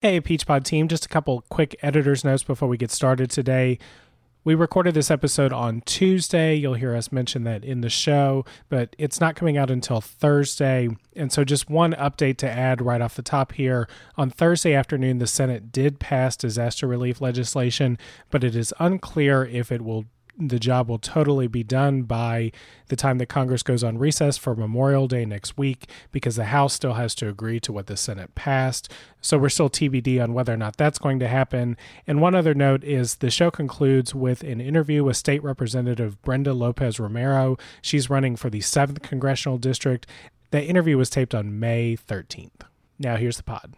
Hey, Peachpod team, just a couple quick editor's notes before we get started today. We recorded this episode on Tuesday. You'll hear us mention that in the show, but it's not coming out until Thursday. And so, just one update to add right off the top here. On Thursday afternoon, the Senate did pass disaster relief legislation, but it is unclear if it will the job will totally be done by the time that Congress goes on recess for Memorial Day next week because the House still has to agree to what the Senate passed. So we're still TBD on whether or not that's going to happen. And one other note is the show concludes with an interview with State Representative Brenda Lopez Romero. She's running for the 7th Congressional District. That interview was taped on May 13th. Now here's the pod.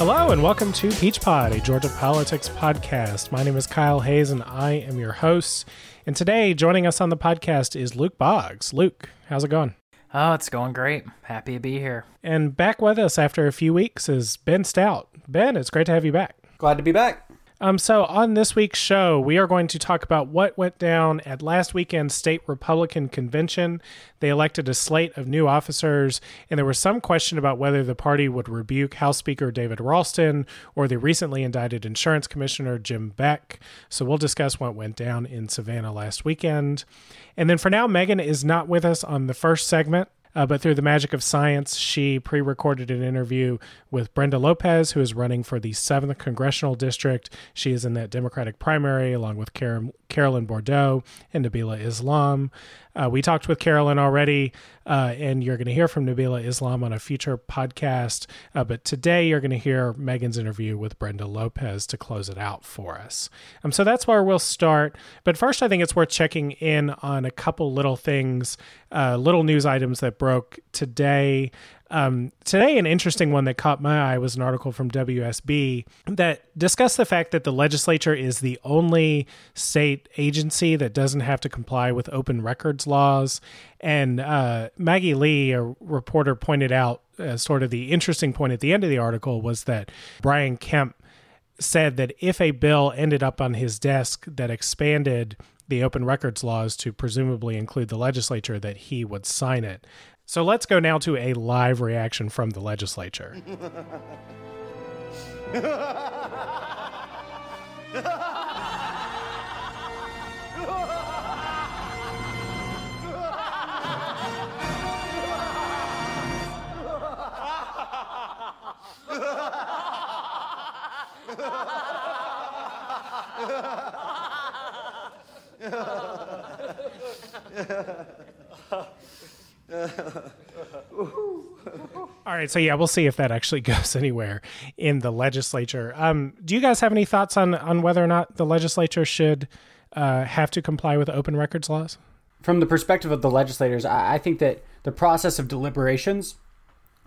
Hello and welcome to Peach Pod, a Georgia politics podcast. My name is Kyle Hayes and I am your host. And today, joining us on the podcast is Luke Boggs. Luke, how's it going? Oh, it's going great. Happy to be here. And back with us after a few weeks is Ben Stout. Ben, it's great to have you back. Glad to be back. Um, so on this week's show, we are going to talk about what went down at last weekend's state Republican convention. They elected a slate of new officers, and there was some question about whether the party would rebuke House Speaker David Ralston or the recently indicted insurance commissioner Jim Beck. So we'll discuss what went down in Savannah last weekend. And then for now, Megan is not with us on the first segment. Uh, but through the magic of science, she pre recorded an interview with Brenda Lopez, who is running for the 7th Congressional District. She is in that Democratic primary along with Car- Carolyn Bourdeaux and Nabila Islam. Uh, we talked with Carolyn already, uh, and you're going to hear from Nabila Islam on a future podcast. Uh, but today you're going to hear Megan's interview with Brenda Lopez to close it out for us. Um, so that's where we'll start. But first, I think it's worth checking in on a couple little things, uh, little news items that broke today. Um, today, an interesting one that caught my eye was an article from WSB that discussed the fact that the legislature is the only state agency that doesn't have to comply with open records laws. And uh, Maggie Lee, a reporter, pointed out uh, sort of the interesting point at the end of the article was that Brian Kemp said that if a bill ended up on his desk that expanded the open records laws to presumably include the legislature, that he would sign it. So let's go now to a live reaction from the legislature. All right, so yeah, we'll see if that actually goes anywhere in the legislature. Um, do you guys have any thoughts on on whether or not the legislature should uh, have to comply with open records laws? From the perspective of the legislators, I, I think that the process of deliberations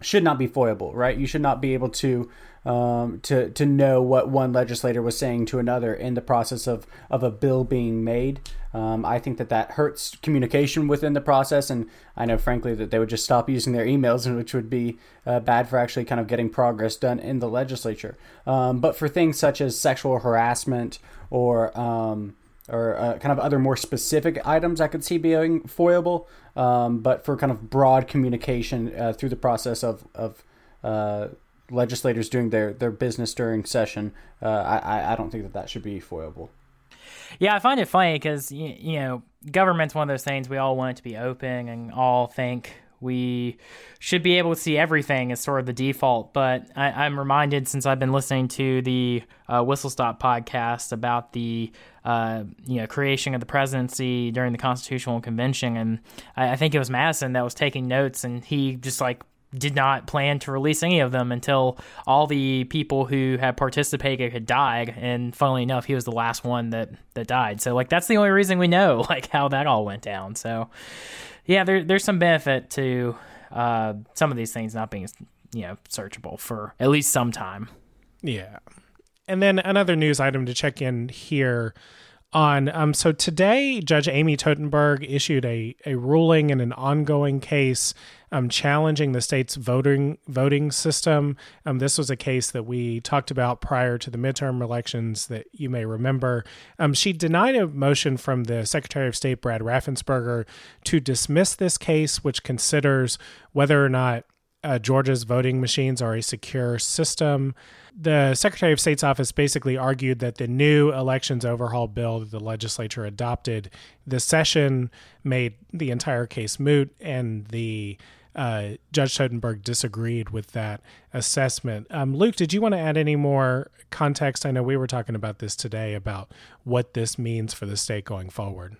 should not be foiable, right? You should not be able to um, to to know what one legislator was saying to another in the process of of a bill being made. Um, I think that that hurts communication within the process, and I know, frankly, that they would just stop using their emails, and which would be uh, bad for actually kind of getting progress done in the legislature. Um, but for things such as sexual harassment or um, or uh, kind of other more specific items I could see being foiable. Um, but for kind of broad communication uh, through the process of, of uh, legislators doing their, their business during session, uh, I, I don't think that that should be foiable. Yeah, I find it funny because, you, you know, government's one of those things we all want it to be open and all think we should be able to see everything as sort of the default. But I, am reminded since I've been listening to the uh, Whistle Stop podcast about the uh, you know creation of the presidency during the Constitutional Convention, and I, I think it was Madison that was taking notes, and he just like did not plan to release any of them until all the people who had participated had died and funnily enough he was the last one that that died so like that's the only reason we know like how that all went down so yeah, there, there's some benefit to uh, some of these things not being, you know, searchable for at least some time. Yeah. And then another news item to check in here on. Um, so today, Judge Amy Totenberg issued a, a ruling in an ongoing case um, challenging the state's voting voting system. Um, this was a case that we talked about prior to the midterm elections that you may remember. Um, she denied a motion from the Secretary of State Brad Raffensperger to dismiss this case, which considers whether or not uh, Georgia's voting machines are a secure system. The Secretary of State's office basically argued that the new elections overhaul bill that the legislature adopted this session made the entire case moot, and the uh, Judge Totenberg disagreed with that assessment. Um, Luke, did you want to add any more context? I know we were talking about this today about what this means for the state going forward.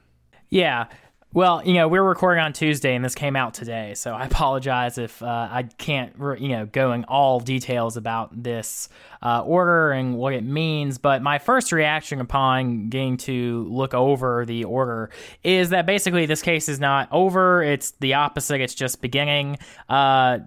Yeah. Well, you know, we're recording on Tuesday and this came out today, so I apologize if uh, I can't, you know, go in all details about this uh, order and what it means. But my first reaction upon getting to look over the order is that basically this case is not over. It's the opposite. It's just beginning. Uh,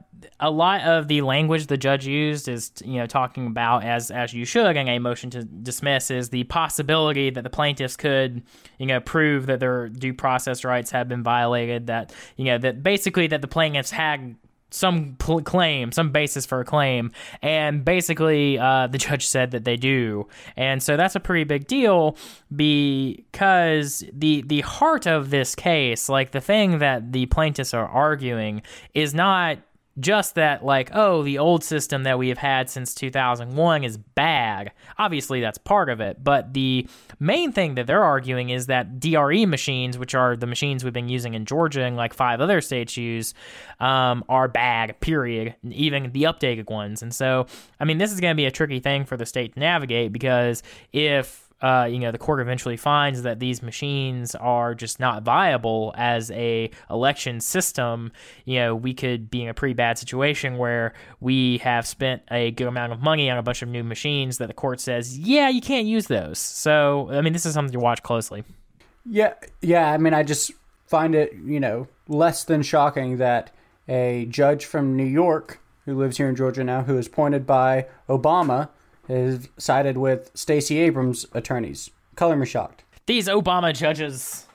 a lot of the language the judge used is you know talking about as as you should in a motion to dismiss is the possibility that the plaintiffs could you know prove that their due process rights have been violated that you know that basically that the plaintiffs had some pl- claim, some basis for a claim, and basically uh, the judge said that they do, and so that's a pretty big deal because the the heart of this case, like the thing that the plaintiffs are arguing, is not just that like oh the old system that we have had since 2001 is bad. Obviously that's part of it but the main thing that they're arguing is that dre machines which are the machines we've been using in georgia and like five other states use um, are bad period even the updated ones. And so i mean this is going to be a tricky thing for the state to navigate because if uh, you know, the court eventually finds that these machines are just not viable as a election system, you know, we could be in a pretty bad situation where we have spent a good amount of money on a bunch of new machines that the court says, yeah, you can't use those. So, I mean, this is something to watch closely. Yeah, yeah. I mean, I just find it, you know, less than shocking that a judge from New York who lives here in Georgia now, who is appointed by Obama, has sided with Stacey Abrams' attorneys. Color me shocked. These Obama judges.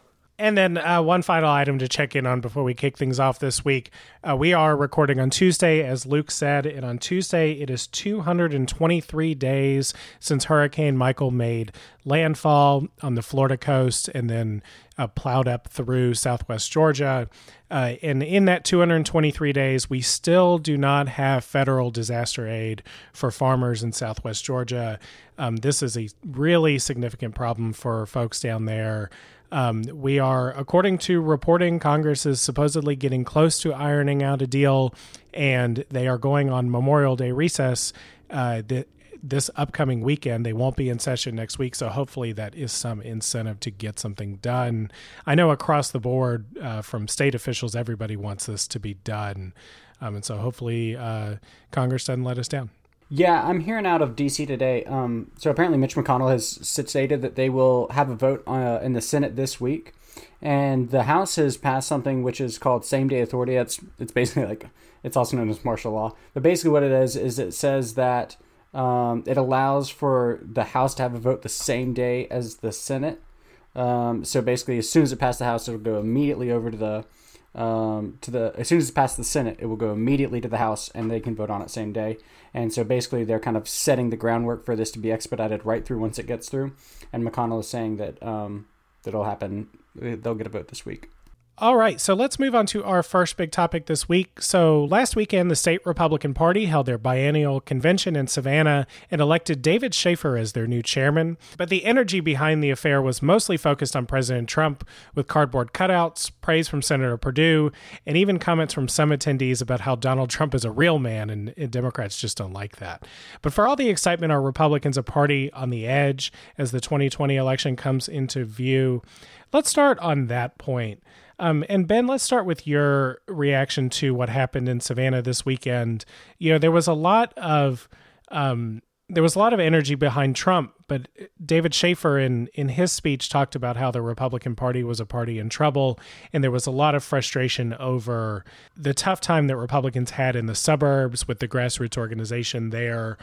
And then uh, one final item to check in on before we kick things off this week. Uh, we are recording on Tuesday, as Luke said, and on Tuesday it is 223 days since Hurricane Michael made landfall on the Florida coast and then uh, plowed up through southwest Georgia. Uh, and in that 223 days, we still do not have federal disaster aid for farmers in southwest Georgia. Um, this is a really significant problem for folks down there. Um, we are, according to reporting, Congress is supposedly getting close to ironing out a deal, and they are going on Memorial Day recess uh, the, this upcoming weekend. They won't be in session next week, so hopefully that is some incentive to get something done. I know across the board uh, from state officials, everybody wants this to be done, um, and so hopefully uh, Congress doesn't let us down. Yeah, I'm hearing out of D.C. today. Um, so apparently, Mitch McConnell has stated that they will have a vote uh, in the Senate this week, and the House has passed something which is called same day authority. It's it's basically like it's also known as martial law. But basically, what it is is it says that um, it allows for the House to have a vote the same day as the Senate. Um, so basically, as soon as it passes the House, it'll go immediately over to the um, to the as soon as it passed the Senate, it will go immediately to the House, and they can vote on it same day. And so basically, they're kind of setting the groundwork for this to be expedited right through once it gets through. And McConnell is saying that um, that'll happen. They'll get a vote this week. All right, so let's move on to our first big topic this week. So, last weekend, the state Republican Party held their biennial convention in Savannah and elected David Shafer as their new chairman. But the energy behind the affair was mostly focused on President Trump, with cardboard cutouts, praise from Senator Perdue, and even comments from some attendees about how Donald Trump is a real man, and, and Democrats just don't like that. But for all the excitement, are Republicans a party on the edge as the 2020 election comes into view? Let's start on that point. Um, and Ben, let's start with your reaction to what happened in Savannah this weekend. You know, there was a lot of um, there was a lot of energy behind Trump, but David Shafer in in his speech talked about how the Republican Party was a party in trouble, and there was a lot of frustration over the tough time that Republicans had in the suburbs with the grassroots organization there.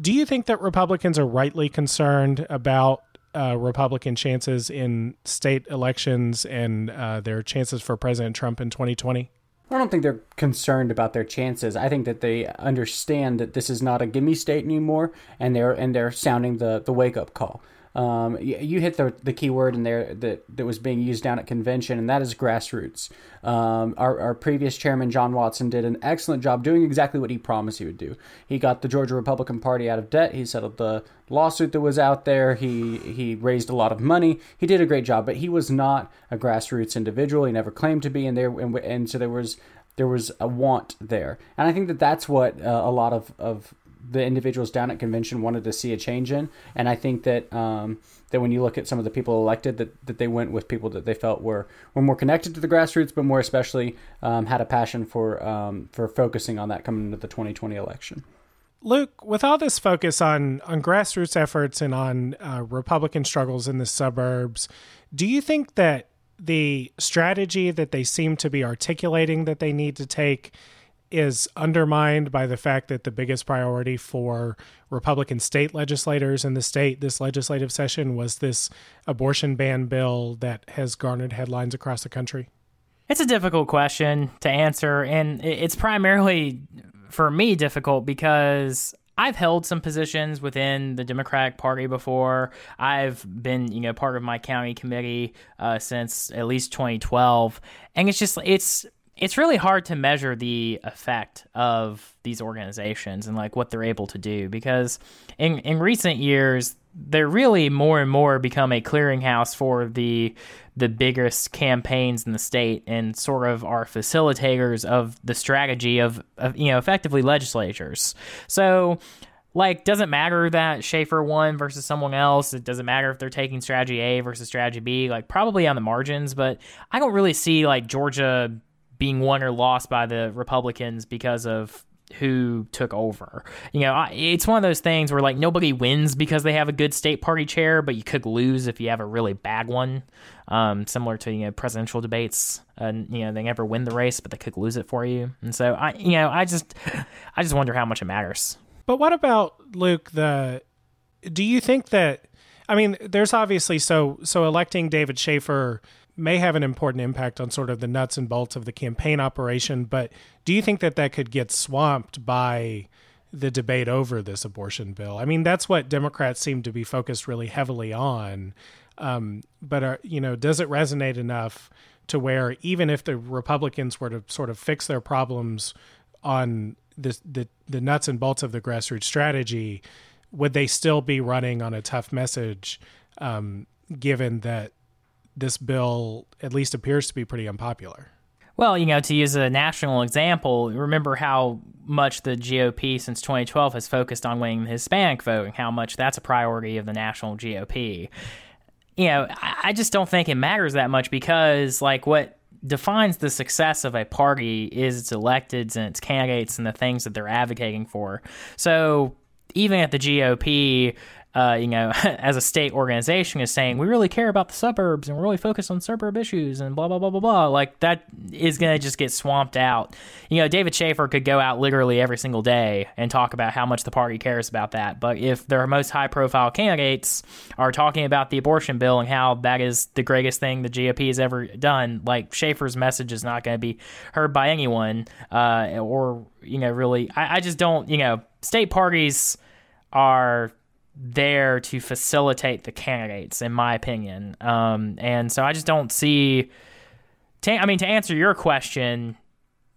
Do you think that Republicans are rightly concerned about uh, Republican chances in state elections and uh, their chances for President Trump in 2020? I don't think they're concerned about their chances. I think that they understand that this is not a gimme state anymore, and they're and they're sounding the the wake up call. Um, you, hit the the key word in there that that was being used down at convention, and that is grassroots. Um, our our previous chairman John Watson did an excellent job doing exactly what he promised he would do. He got the Georgia Republican Party out of debt. He settled the lawsuit that was out there. He he raised a lot of money. He did a great job, but he was not a grassroots individual. He never claimed to be, and there and, and so there was there was a want there, and I think that that's what uh, a lot of of the individuals down at convention wanted to see a change in. And I think that um, that when you look at some of the people elected, that, that they went with people that they felt were were more connected to the grassroots, but more especially um, had a passion for um, for focusing on that coming into the 2020 election. Luke, with all this focus on on grassroots efforts and on uh, Republican struggles in the suburbs, do you think that the strategy that they seem to be articulating that they need to take is undermined by the fact that the biggest priority for Republican state legislators in the state this legislative session was this abortion ban bill that has garnered headlines across the country? It's a difficult question to answer, and it's primarily for me difficult because I've held some positions within the Democratic Party before. I've been, you know, part of my county committee uh, since at least 2012, and it's just it's it's really hard to measure the effect of these organizations and like what they're able to do because in in recent years they're really more and more become a clearinghouse for the the biggest campaigns in the state and sort of are facilitators of the strategy of, of you know effectively legislatures. So like doesn't matter that Shafer won versus someone else. It doesn't matter if they're taking strategy A versus strategy B. Like probably on the margins, but I don't really see like Georgia being won or lost by the Republicans because of who took over. You know, it's one of those things where like nobody wins because they have a good state party chair, but you could lose if you have a really bad one. Um, similar to you know presidential debates, and you know they never win the race, but they could lose it for you. And so I, you know, I just, I just wonder how much it matters. But what about Luke? The do you think that? I mean, there's obviously so so electing David Shafer may have an important impact on sort of the nuts and bolts of the campaign operation. But do you think that that could get swamped by the debate over this abortion bill? I mean, that's what Democrats seem to be focused really heavily on. Um, but are, you know, does it resonate enough to where even if the Republicans were to sort of fix their problems on this, the the nuts and bolts of the grassroots strategy, would they still be running on a tough message? Um, given that this bill at least appears to be pretty unpopular. Well, you know, to use a national example, remember how much the GOP since 2012 has focused on winning the Hispanic vote and how much that's a priority of the national GOP. You know, I just don't think it matters that much because, like, what defines the success of a party is its electeds and its candidates and the things that they're advocating for. So, even at the GOP, uh, you know, as a state organization is saying we really care about the suburbs and we're really focused on suburb issues and blah blah blah blah blah. Like that is going to just get swamped out. You know, David Shafer could go out literally every single day and talk about how much the party cares about that. But if their most high profile candidates are talking about the abortion bill and how that is the greatest thing the GOP has ever done, like Shafer's message is not going to be heard by anyone, uh, or you know, really, I, I just don't. You know, state parties are there to facilitate the candidates, in my opinion. Um, and so I just don't see. To, I mean, to answer your question,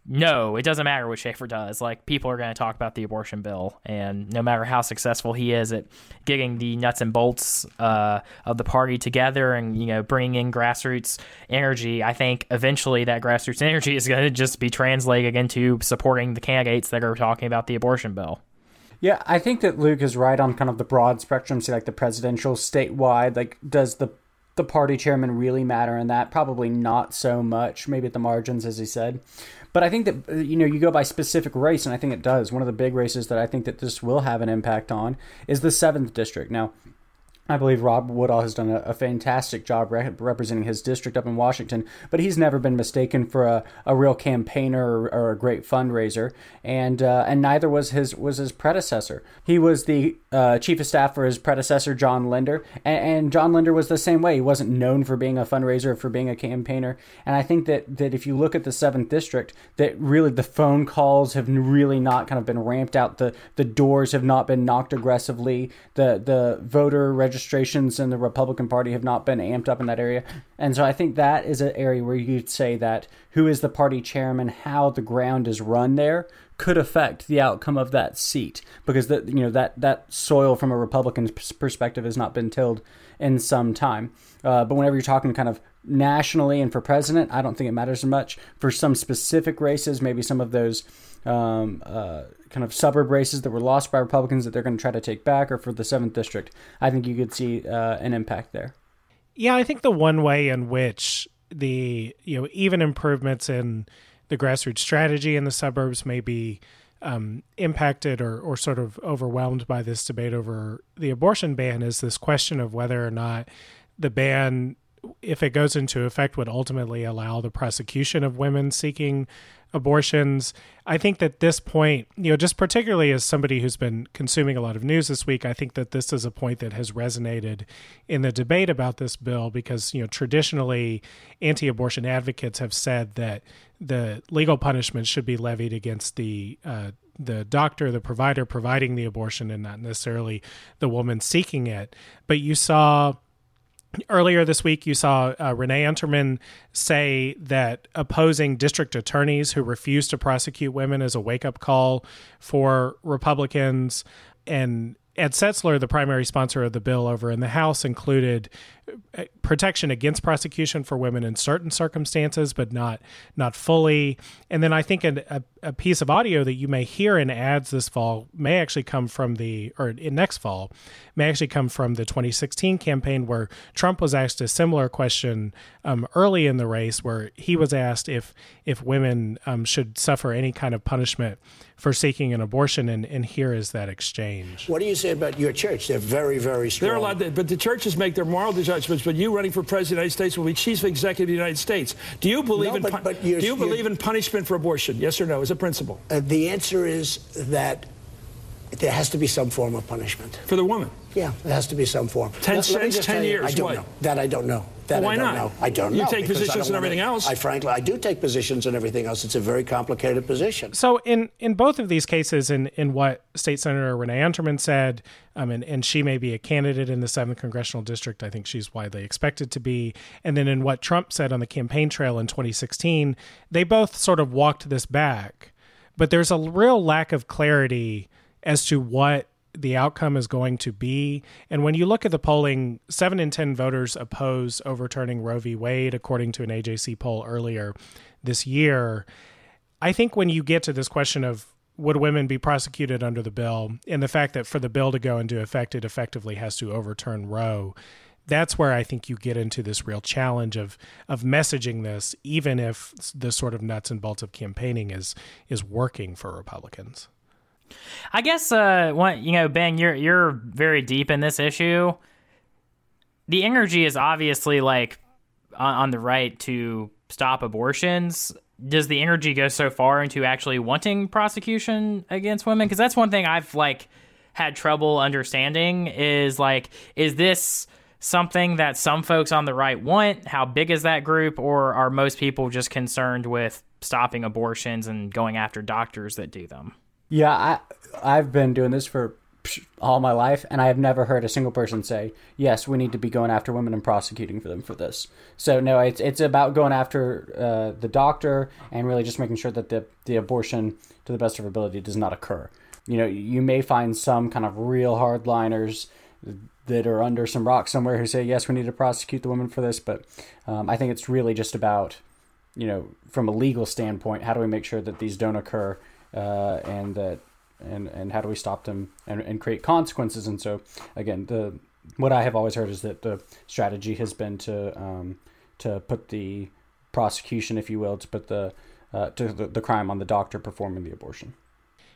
no, it doesn't matter what Shafer does. Like, people are going to talk about the abortion bill, and no matter how successful he is at getting the nuts and bolts uh, of the party together and you know bringing in grassroots energy, I think eventually that grassroots energy is going to just be translated into supporting the candidates that are talking about the abortion bill. Yeah, I think that Luke is right on kind of the broad spectrum, say like the presidential, statewide. Like, does the the party chairman really matter in that? Probably not so much. Maybe at the margins, as he said. But I think that uh, you know you go by specific race, and I think it does. One of the big races that I think that this will have an impact on is the seventh district. Now, I believe Rob Woodall has done a, a fantastic job re- representing his district up in Washington, but he's never been mistaken for a, a real campaigner or, or a great fundraiser, and uh, and neither was his was his predecessor. He was the uh, chief of staff for his predecessor John Linder, and, and, John Linder was the same way. He wasn't known for being a fundraiser, or for being a campaigner, and I think that that if you look at the seventh district, that really the phone calls have really not kind of been ramped out. The the doors have not been knocked aggressively. The the voter registrations in the Republican Party have not been amped up in that area. And so I think that is an area where you'd say that who is the party chairman, how the ground is run there could affect the outcome of that seat because that you know that that soil from a Republican perspective has not been tilled in some time. Uh, but whenever you're talking kind of nationally and for president, I don't think it matters much. For some specific races, maybe some of those um, uh, kind of suburb races that were lost by Republicans that they're going to try to take back, or for the seventh district, I think you could see uh, an impact there. Yeah, I think the one way in which the you know even improvements in the grassroots strategy in the suburbs may be um, impacted or, or sort of overwhelmed by this debate over the abortion ban is this question of whether or not the ban, if it goes into effect, would ultimately allow the prosecution of women seeking abortions. I think that this point, you know, just particularly as somebody who's been consuming a lot of news this week, I think that this is a point that has resonated in the debate about this bill because, you know, traditionally anti abortion advocates have said that the legal punishment should be levied against the uh, the doctor, the provider providing the abortion, and not necessarily the woman seeking it. But you saw Earlier this week, you saw uh, Renee Unterman say that opposing district attorneys who refuse to prosecute women is a wake up call for Republicans. And Ed Setzler, the primary sponsor of the bill over in the House, included protection against prosecution for women in certain circumstances, but not not fully. And then I think a, a, piece of audio that you may hear in ads this fall may actually come from the or in next fall may actually come from the 2016 campaign where Trump was asked a similar question um, early in the race, where he was asked if if women um, should suffer any kind of punishment for seeking an abortion, and, and here is that exchange. What do you say about your church? They're very, very strong. They're allowed, to, but the churches make their moral But you running for president of the United States will be chief executive of the United States. Do you believe no, in but, but do you believe in punishment for abortion? Yes or no, as a principle? Uh, the answer is that there has to be some form of punishment for the woman. Yeah, there has to be some form. Ten let, cents, let ten years. I don't what? know. That I don't know. That well, why I don't not? Know. I don't you know. You take positions and everything to, else. I frankly, I do take positions and everything else. It's a very complicated position. So in in both of these cases, in in what State Senator Renee Unterman said, um, and and she may be a candidate in the seventh congressional district. I think she's widely expected to be. And then in what Trump said on the campaign trail in 2016, they both sort of walked this back. But there's a real lack of clarity as to what the outcome is going to be. And when you look at the polling, seven in 10 voters oppose overturning Roe v. Wade, according to an AJC poll earlier this year. I think when you get to this question of would women be prosecuted under the bill, and the fact that for the bill to go into effect, it effectively has to overturn Roe. That's where I think you get into this real challenge of of messaging this, even if the sort of nuts and bolts of campaigning is is working for Republicans. I guess uh, you know, Ben, you're you're very deep in this issue. The energy is obviously like on, on the right to stop abortions. Does the energy go so far into actually wanting prosecution against women? Because that's one thing I've like had trouble understanding. Is like, is this something that some folks on the right want? How big is that group, or are most people just concerned with stopping abortions and going after doctors that do them? Yeah, I I've been doing this for all my life, and I have never heard a single person say, "Yes, we need to be going after women and prosecuting for them for this." So no, it's it's about going after uh, the doctor and really just making sure that the the abortion, to the best of ability, does not occur. You know, you may find some kind of real hardliners that are under some rock somewhere who say, "Yes, we need to prosecute the woman for this," but um, I think it's really just about, you know, from a legal standpoint, how do we make sure that these don't occur uh, and that and and how do we stop them and, and create consequences and so again the what I have always heard is that the strategy has been to um, to put the prosecution, if you will, to put the uh, to the, the crime on the doctor performing the abortion.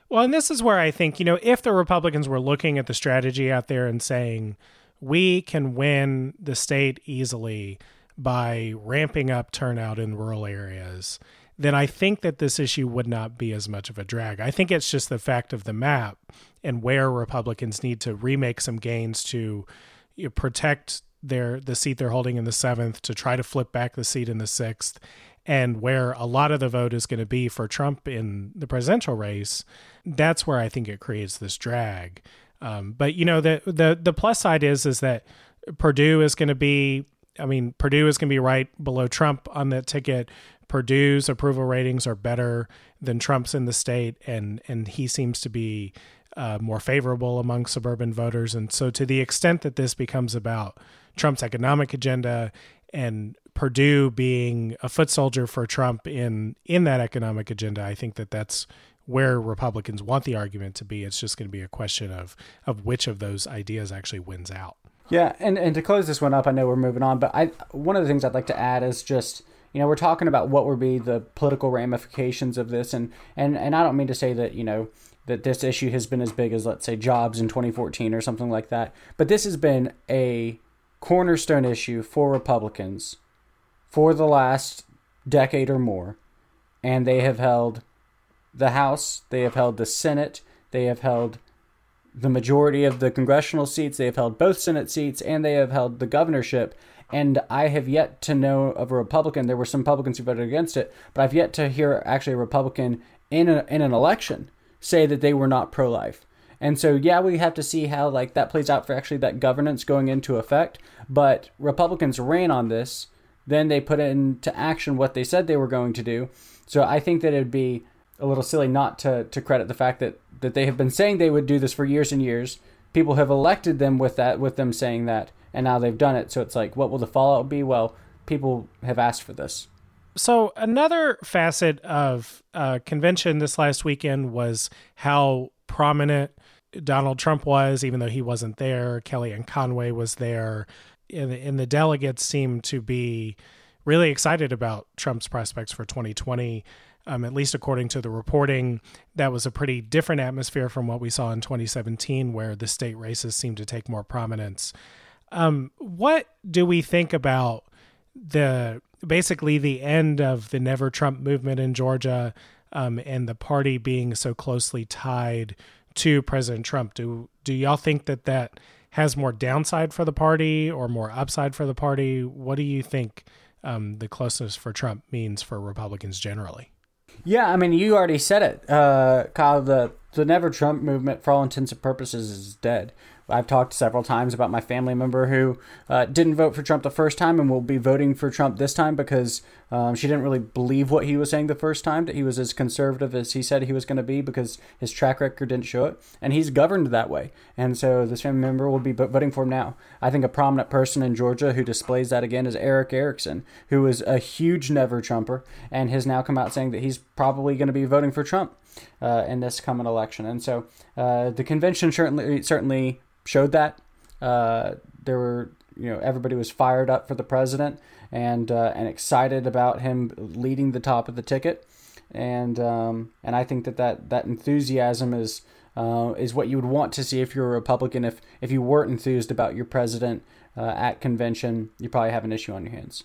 Well, and this is where I think you know if the Republicans were looking at the strategy out there and saying we can win the state easily by ramping up turnout in rural areas, then I think that this issue would not be as much of a drag. I think it's just the fact of the map and where Republicans need to remake some gains to you know, protect their the seat they're holding in the seventh, to try to flip back the seat in the sixth, and where a lot of the vote is going to be for Trump in the presidential race. That's where I think it creates this drag. Um, but you know the the the plus side is is that Perdue is going to be. I mean, Perdue is going to be right below Trump on that ticket. Perdue's approval ratings are better than Trump's in the state, and and he seems to be uh, more favorable among suburban voters. And so, to the extent that this becomes about Trump's economic agenda and Perdue being a foot soldier for Trump in in that economic agenda, I think that that's where Republicans want the argument to be. It's just going to be a question of of which of those ideas actually wins out. Yeah, and and to close this one up, I know we're moving on, but I one of the things I'd like to add is just you know we're talking about what would be the political ramifications of this and and and I don't mean to say that you know that this issue has been as big as let's say jobs in 2014 or something like that but this has been a cornerstone issue for Republicans for the last decade or more and they have held the House they have held the Senate they have held the majority of the congressional seats they have held both Senate seats and they have held the governorship and I have yet to know of a Republican. There were some Republicans who voted against it, but I've yet to hear actually a Republican in a, in an election say that they were not pro life. And so, yeah, we have to see how like that plays out for actually that governance going into effect. But Republicans ran on this, then they put into action what they said they were going to do. So I think that it'd be a little silly not to to credit the fact that that they have been saying they would do this for years and years. People have elected them with that, with them saying that, and now they've done it. So it's like, what will the fallout be? Well, people have asked for this. So another facet of uh, convention this last weekend was how prominent Donald Trump was, even though he wasn't there. Kellyanne Conway was there, and, and the delegates seemed to be really excited about Trump's prospects for 2020. Um, at least according to the reporting, that was a pretty different atmosphere from what we saw in 2017, where the state races seemed to take more prominence. Um, what do we think about the basically the end of the Never Trump movement in Georgia um, and the party being so closely tied to President Trump? Do do y'all think that that has more downside for the party or more upside for the party? What do you think um, the closeness for Trump means for Republicans generally? Yeah, I mean, you already said it, uh, Kyle. The the Never Trump movement, for all intents and purposes, is dead. I've talked several times about my family member who uh, didn't vote for Trump the first time and will be voting for Trump this time because um, she didn't really believe what he was saying the first time, that he was as conservative as he said he was going to be because his track record didn't show it. And he's governed that way. And so this family member will be voting for him now. I think a prominent person in Georgia who displays that again is Erick Erickson, who is a huge never Trumper and has now come out saying that he's probably going to be voting for Trump. Uh, in this coming election, and so uh, the convention certainly certainly showed that. Uh, there were, you know, everybody was fired up for the president and uh, and excited about him leading the top of the ticket, and um, and I think that that, that enthusiasm is uh, is what you would want to see if you're a Republican. If if you weren't enthused about your president uh, at convention, you probably have an issue on your hands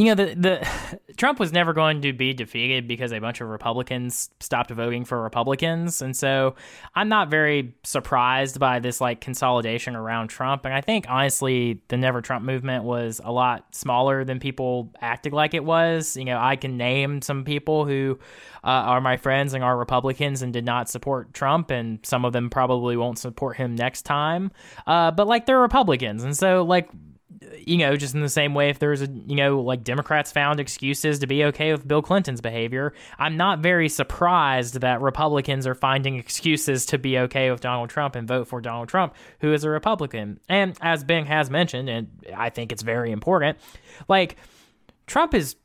you know the the Trump was never going to be defeated because a bunch of Republicans stopped voting for Republicans, and so I'm not very surprised by this like consolidation around Trump. And I think honestly, the Never Trump movement was a lot smaller than people acted like it was. You know, I can name some people who uh, are my friends and are Republicans and did not support Trump, and some of them probably won't support him next time. Uh, but like they're Republicans, and so like you know, just in the same way, if there's a, you know, like Democrats found excuses to be okay with Bill Clinton's behavior, I'm not very surprised that Republicans are finding excuses to be okay with Donald Trump and vote for Donald Trump, who is a Republican. And as Bing has mentioned, and I think it's very important, like, Trump is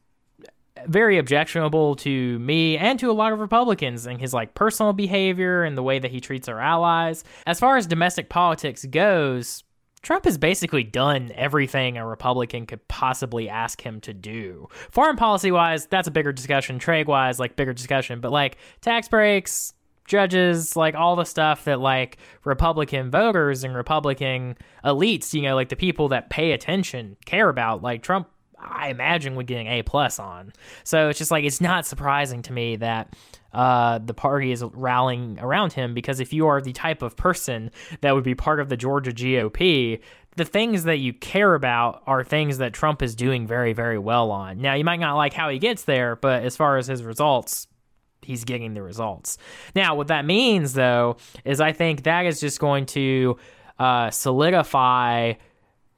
very objectionable to me and to a lot of Republicans and his like personal behavior and the way that he treats our allies. As far as domestic politics goes, Trump has basically done everything a Republican could possibly ask him to do. Foreign policy wise, that's a bigger discussion. Trade wise, like bigger discussion. But like tax breaks, judges, like all the stuff that like Republican voters and Republican elites, you know, like the people that pay attention care about. Like Trump, I imagine would get an A plus on. So it's just like it's not surprising to me that uh, the party is rallying around him because if you are the type of person that would be part of the Georgia GOP, the things that you care about are things that Trump is doing very, very well on. Now, you might not like how he gets there, but as far as his results, he's getting the results. Now, what that means, though, is I think that is just going to uh, solidify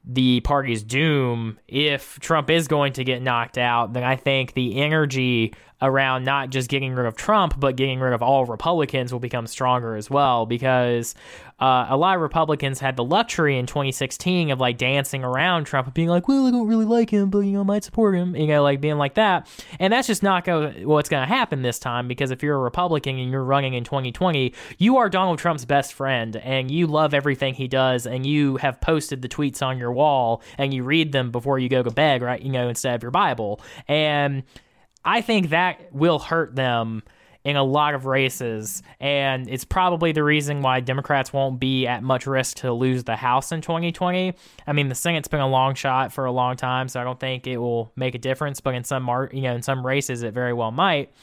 the party's doom. If Trump is going to get knocked out, then I think the energy around not just getting rid of Trump, but getting rid of all Republicans will become stronger as well because uh, a lot of Republicans had the luxury in 2016 of like dancing around Trump and being like, well, I don't really like him, but you know, I might support him, you know, like being like that. And that's just not go- what's going to happen this time because if you're a Republican and you're running in 2020, you are Donald Trump's best friend and you love everything he does and you have posted the tweets on your wall and you read them before you go to bed, right? You know, instead of your Bible. And I think that will hurt them in a lot of races, and it's probably the reason why Democrats won't be at much risk to lose the House in 2020. I mean, the Senate's been a long shot for a long time, so I don't think it will make a difference. But in some, you know, in some races, it very well might.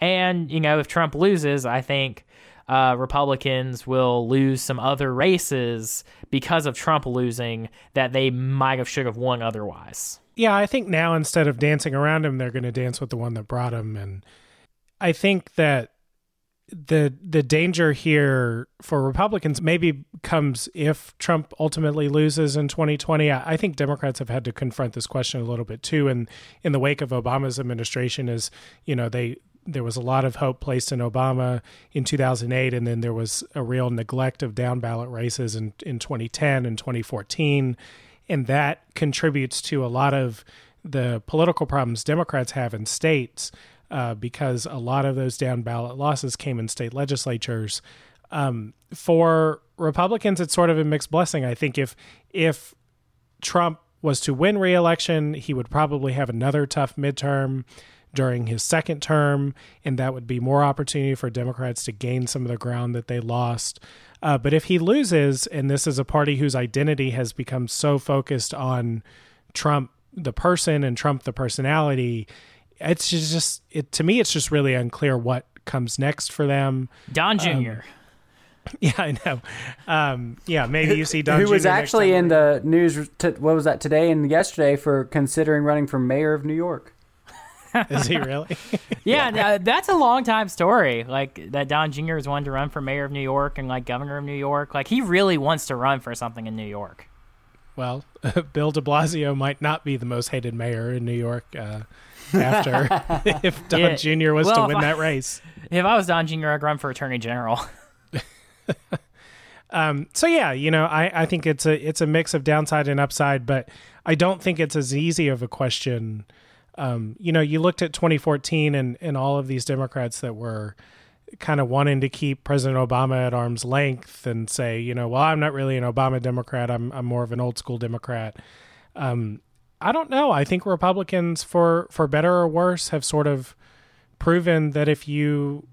And you know, if Trump loses, I think uh, Republicans will lose some other races because of Trump losing that they might have should have won otherwise. Yeah, I think now instead of dancing around him, they're going to dance with the one that brought him, and I think that the the danger here for Republicans maybe comes if Trump ultimately loses in 2020. I, think Democrats have had to confront this question a little bit too, and in the wake of Obama's administration, is you know they there was a lot of hope placed in Obama in 2008, and then there was a real neglect of down ballot races in in 2010 and 2014 and that contributes to a lot of the political problems Democrats have in states uh, because a lot of those down ballot losses came in state legislatures. Um, for Republicans, it's sort of a mixed blessing. I think if if Trump was to win re-election, he would probably have another tough midterm during his second term, and that would be more opportunity for Democrats to gain some of the ground that they lost. Uh, but if he loses, and this is a party whose identity has become so focused on Trump the person and Trump the personality, it's just it to me. It's just really unclear what comes next for them. Don Jr. Um, yeah, I know. Um, yeah, maybe you see Don. Jr. Who Jr. was actually in the news? T- what was that today and yesterday for considering running for mayor of New York? Is he really? yeah, yeah. that's a long time story. Like that Don Jr. is wanting to run for mayor of New York and like governor of New York. Like he really wants to run for something in New York. Well, Bill De Blasio might not be the most hated mayor in New York uh, after if Don yeah. Jr. was well, to win I, that race. If I was Don Jr., I'd run for attorney general. um, so yeah, you know, I, I think it's a it's a mix of downside and upside, but I don't think it's as easy of a question um, you know, you looked at 2014 and, and all of these Democrats that were kind of wanting to keep President Obama at arm's length and say, you know, well, I'm not really an Obama Democrat. I'm, I'm more of an old school Democrat. Um, I don't know. I think Republicans, for, for better or worse, have sort of proven that if you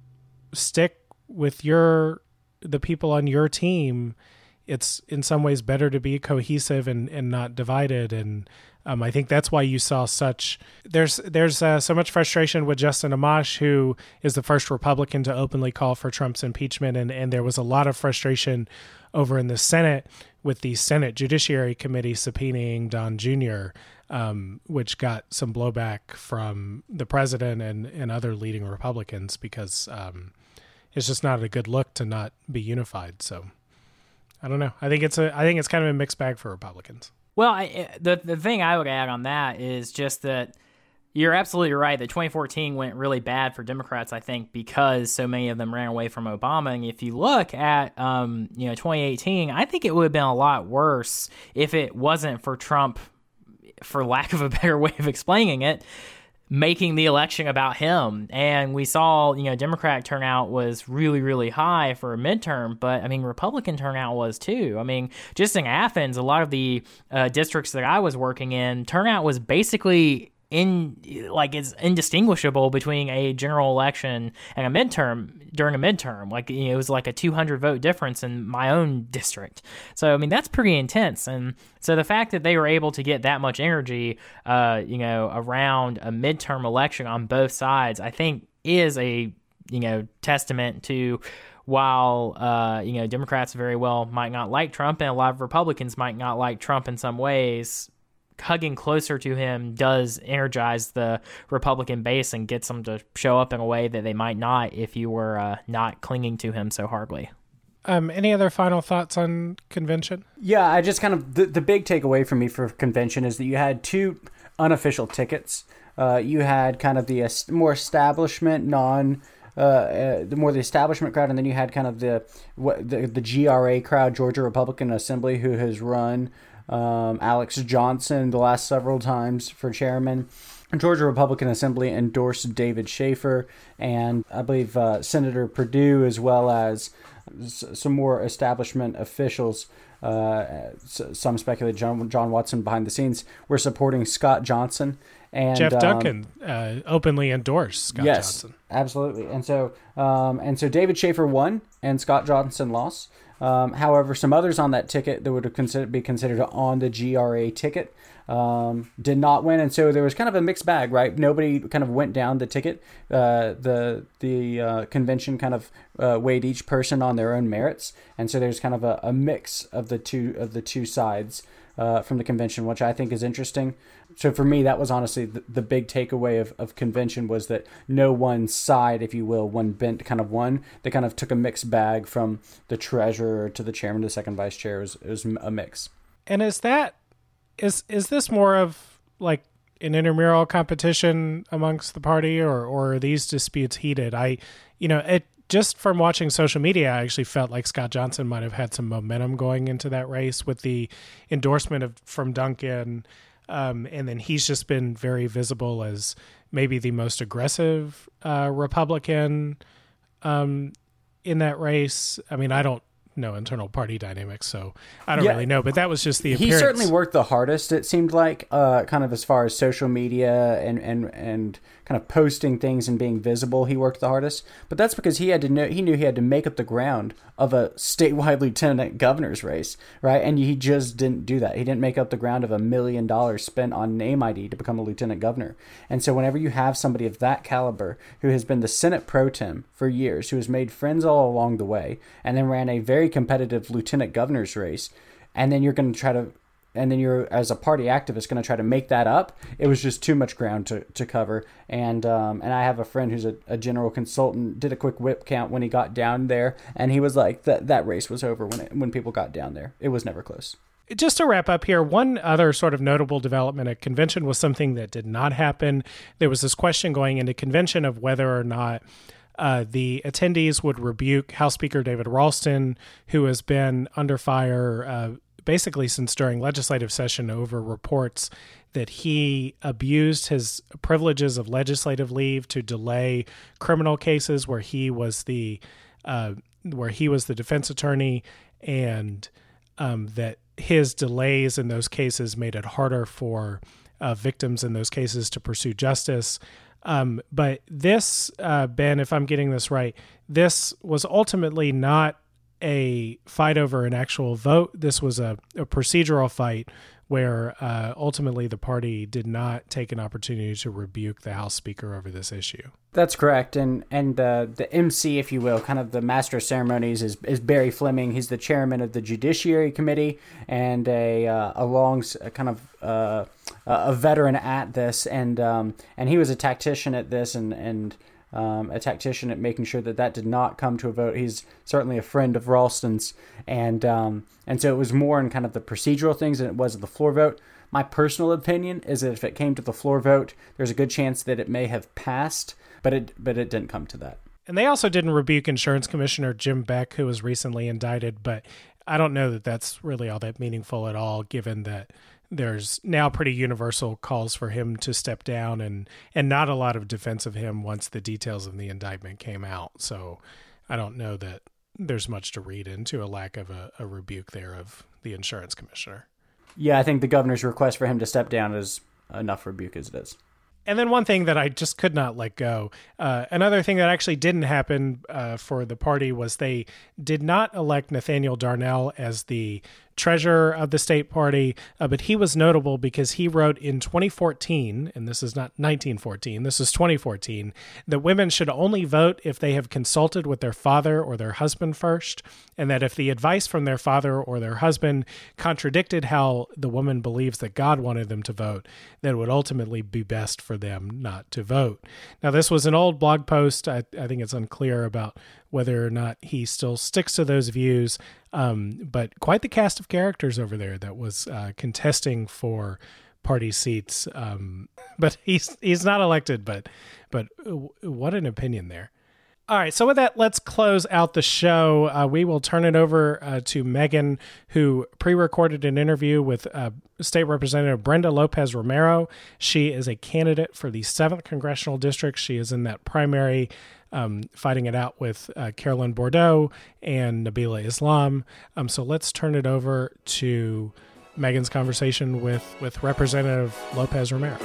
stick with your the people on your team, it's in some ways better to be cohesive and, and not divided. And um, I think that's why you saw such there's there's uh, so much frustration with Justin Amash, who is the first Republican to openly call for Trump's impeachment, and and there was a lot of frustration over in the Senate with the Senate Judiciary Committee subpoenaing Don Jr., um, which got some blowback from the president and and other leading Republicans because um, it's just not a good look to not be unified. So I don't know. I think it's a I think it's kind of a mixed bag for Republicans. Well, I, eh, the the thing I would add on that is just that you're absolutely right that 2014 went really bad for Democrats. I think because so many of them ran away from Obama. And if you look at um, you know 2018, I think it would have been a lot worse if it wasn't for Trump, for lack of a better way of explaining it making the election about him. And we saw, you know, Democrat turnout was really, really high for a midterm, but I mean, Republican turnout was too. I mean, just in Athens, a lot of the uh, districts that I was working in, turnout was basically in like it's indistinguishable between a general election and a midterm during a midterm. Like you know, it was like a 200 vote difference in my own district. So i mean that's pretty intense. And so the fact that they were able to get that much energy uh you know around a midterm election on both sides i think is a you know testament to while uh, you know Democrats very well might not like Trump and a lot of Republicans might not like Trump in some ways, hugging closer to him does energize the Republican base and gets them to show up in a way that they might not if you were uh, not clinging to him so hardly. Um, any other final thoughts on convention? Yeah, I just kind of the, the big takeaway for me for convention is that you had two unofficial tickets. Uh, you had kind of the more establishment, non, uh, uh, the more the establishment crowd, and then you had kind of the what the, the GRA crowd, Georgia Republican Assembly, who has run um, Alex Johnson the last several times for chairman. Georgia Republican Assembly endorsed David Shafer and I believe uh, Senator Perdue, as well as some more establishment officials. Uh, some speculate John, John Watson behind the scenes were supporting Scott Johnson and Geoff um, Duncan um, uh, openly endorsed Scott yes, Johnson. Absolutely, and so um, and so David Shafer won and Scott Johnson lost. Um, however, some others on that ticket that would be considered on the GRA ticket um, did not win, and so there was kind of a mixed bag, right? Nobody kind of went down the ticket. Uh, the the uh, convention kind of uh, weighed each person on their own merits, and so there's kind of a, a mix of the two of the two sides uh, from the convention, which I think is interesting. So for me, that was honestly the, the, big takeaway of, of convention was that no one side, if you will, one bent kind of won. They kind of took a mixed bag from the treasurer to the chairman to the second vice chair. It was, it was a mix. And is that is is this more of like an intramural competition amongst the party, or or are these disputes heated? I, you know, it just from watching social media, I actually felt like Scott Johnson might have had some momentum going into that race with the endorsement of from Duncan, um, and then he's just been very visible as maybe the most aggressive uh, Republican um, in that race. I mean, I don't know internal party dynamics, so I don't yeah, really know. But that was just the appearance. He certainly worked the hardest. It seemed like, uh, kind of as far as social media and and and kind of posting things and being visible, he worked the hardest. But that's because he had to know he knew he had to make up the ground of a statewide lieutenant governor's race, right? And he just didn't do that. He didn't make up the ground of a million dollars spent on name ID to become a lieutenant governor. And so whenever you have somebody of that caliber who has been the Senate pro tem for years, who has made friends all along the way, and then ran a very competitive lieutenant governor's race, and then you're going to try to and then you're as a party activist going to try to make that up. It was just too much ground to, to cover. And um, and i have a friend who's a, a, general consultant did a quick whip count when he got down there and he was like that that race was over when it, when people got down there. It was never close. Just to wrap up here, one other sort of notable development at convention was something that did not happen. There was this question going into convention of whether or not uh, the attendees would rebuke House Speaker David Ralston, who has been under fire uh, basically since during legislative session over reports that he abused his privileges of legislative leave to delay criminal cases where he was the uh, where he was the defense attorney and um, that his delays in those cases made it harder for uh, victims in those cases to pursue justice. Um, but this, uh, Ben, if I'm getting this right, this was ultimately not a fight over an actual vote. This was a, a procedural fight where uh, ultimately the party did not take an opportunity to rebuke the House Speaker over this issue. That's correct, and and the the MC, if you will, kind of the master of ceremonies is is Barry Fleming. He's the chairman of the Judiciary Committee and a uh, a long kind of uh, a veteran at this, and um, and he was a tactician at this, and and um, a tactician at making sure that that did not come to a vote. He's certainly a friend of Ralston's, and um, and so it was more in kind of the procedural things than it was the floor vote. My personal opinion is that if it came to the floor vote, there's a good chance that it may have passed, but it but it didn't come to that. And they also didn't rebuke Insurance Commissioner Jim Beck, who was recently indicted, but I don't know that that's really all that meaningful at all, given that there's now pretty universal calls for him to step down and and not a lot of defense of him once the details of the indictment came out. So I don't know that there's much to read into a lack of a, a rebuke there of the insurance commissioner. Yeah, I think the governor's request for him to step down is enough rebuke as it is. And then one thing that I just could not let go. Uh, another thing that actually didn't happen uh, for the party was they did not elect Nathaniel Darnell as the treasurer of the state party, uh, but he was notable because he wrote in 2014, and this is not 1914, this is 2014, that women should only vote if they have consulted with their father or their husband first, and that if the advice from their father or their husband contradicted how the woman believes that God wanted them to vote, then it would ultimately be best for them not to vote. Now, this was an old blog post. I, I think it's unclear about whether or not he still sticks to those views. Um, but quite the cast of characters over there that was uh, contesting for party seats. Um, but he's he's not elected. But but what an opinion there. All right, so with that, let's close out the show. Uh, we will turn it over uh, to Megan, who pre recorded an interview with uh, State Representative Brenda Lopez Romero. She is a candidate for the 7th Congressional District. She is in that primary um, fighting it out with uh, Carolyn Bourdeaux and Nabila Islam. Um, so let's turn it over to Megan's conversation with, with Representative Lopez Romero.